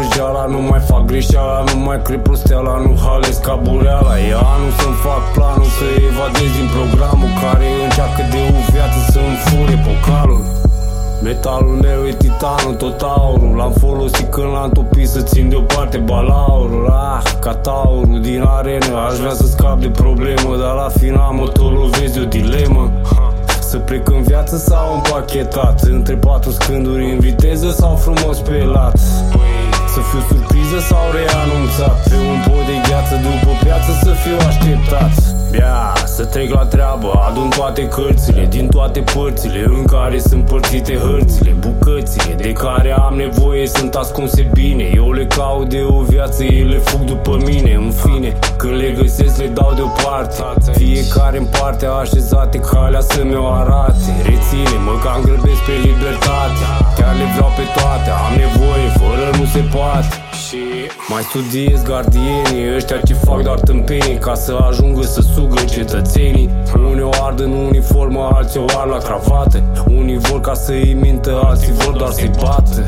greșeala Nu mai fac greșeala, nu mai cred prosteala Nu hales ca bureala E anul să-mi fac planul Să evadez din programul Care încearcă de o viață să-mi fure pocalul. Metalul meu e titanul, tot aurul L-am folosit când l-am topit să țin deoparte balaurul. Ah, ca taurul din arenă Aș vrea să scap de problemă Dar la final mă tot lovezi de o dilemă să plec în viață sau împachetat? Între patru scânduri în viteză sau frumos pe lat Să fiu surpriză sau reanunțat? Pe un pod de gheață după piață să fiu așteptat. Bia, să trec la treabă, adun toate cărțile Din toate părțile în care sunt părțite hărțile Bucățile de care am nevoie sunt ascunse bine. Eu le caut de o viață, ele fug după mine. În fine, când le găsesc le dau deoparte. Fiecare în parte așezate calea să mi-o arate. Reține-mă că am grăbesc pe libertate. Chiar le vreau pe toate, am nevoie, fără nu se poate și mai studiez gardienii Ăștia ce fac doar tâmpenii Ca să ajungă să sugă cetățenii. Unii o ard în uniformă, alții o ard la cravată Unii vor ca să-i mintă, alții vor doar să-i bată.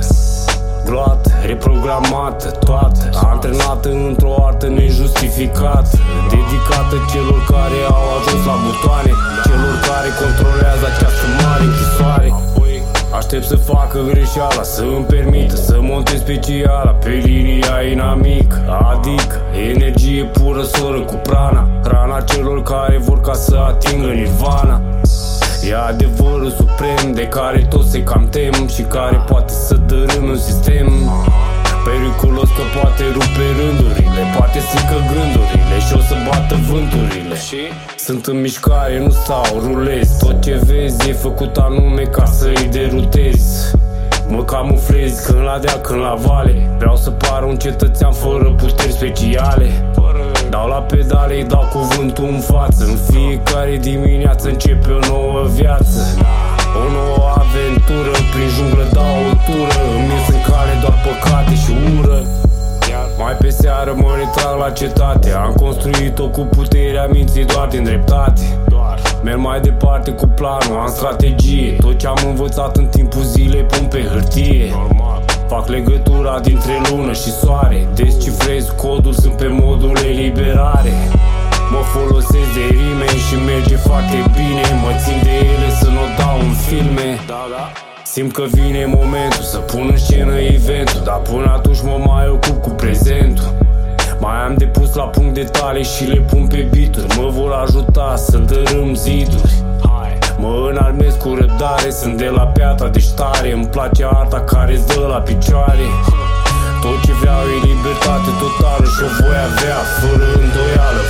Gloată, reprogramată, toată Antrenată într-o artă nejustificată Dedicată celor care au ajuns Aștept să facă greșeala, să îmi permită Să montez speciala pe linia inamică Adică energie pură soră cu prana Hrana celor care vor ca să atingă nirvana. E adevărul suprem de care toți se cam tem Și care poate să dărâme un sistem. Periculos că poate rupe rândurile Poate strică gândurile și o să bată vânturile. Și? Sunt în mișcare, nu stau, rulez. Tot ce vezi e făcut anume ca să-i derutezi Mă camuflez când la dea, când la vale. Vreau să par un cetățean fără puteri speciale. Dau la pedale, îi dau cuvântul în față. În fiecare dimineață începe o nouă viață. O nouă aventură, prin junglă dau o tură. Îmi ies în cale doar păcate și ură. Mai pe seară mă retrag la cetate. Am construit-o cu puterea minții doar din dreptate Merg mai departe cu planul, am strategie. Tot ce am învățat în timpul zilei pun pe hârtie. Fac legătura dintre lună și soare. Descifrez codul, sunt pe modul eliberare. Mă folosesc de rime și merge foarte bine. Mă țin de ele să nu dau în filme. Simt că vine momentul să pun în scenă eventul. Dar până atunci mă mai ocup cu prezentul mai am de pus la punct detalii și le pun pe bituri. Mă vor ajuta să dărâm ziduri. Mă înarmez cu răbdare, sunt de la piata de ștare. Îmi place arta care îți dă la picioare. Tot ce vreau e libertate totală și o voi avea Fără îndoială,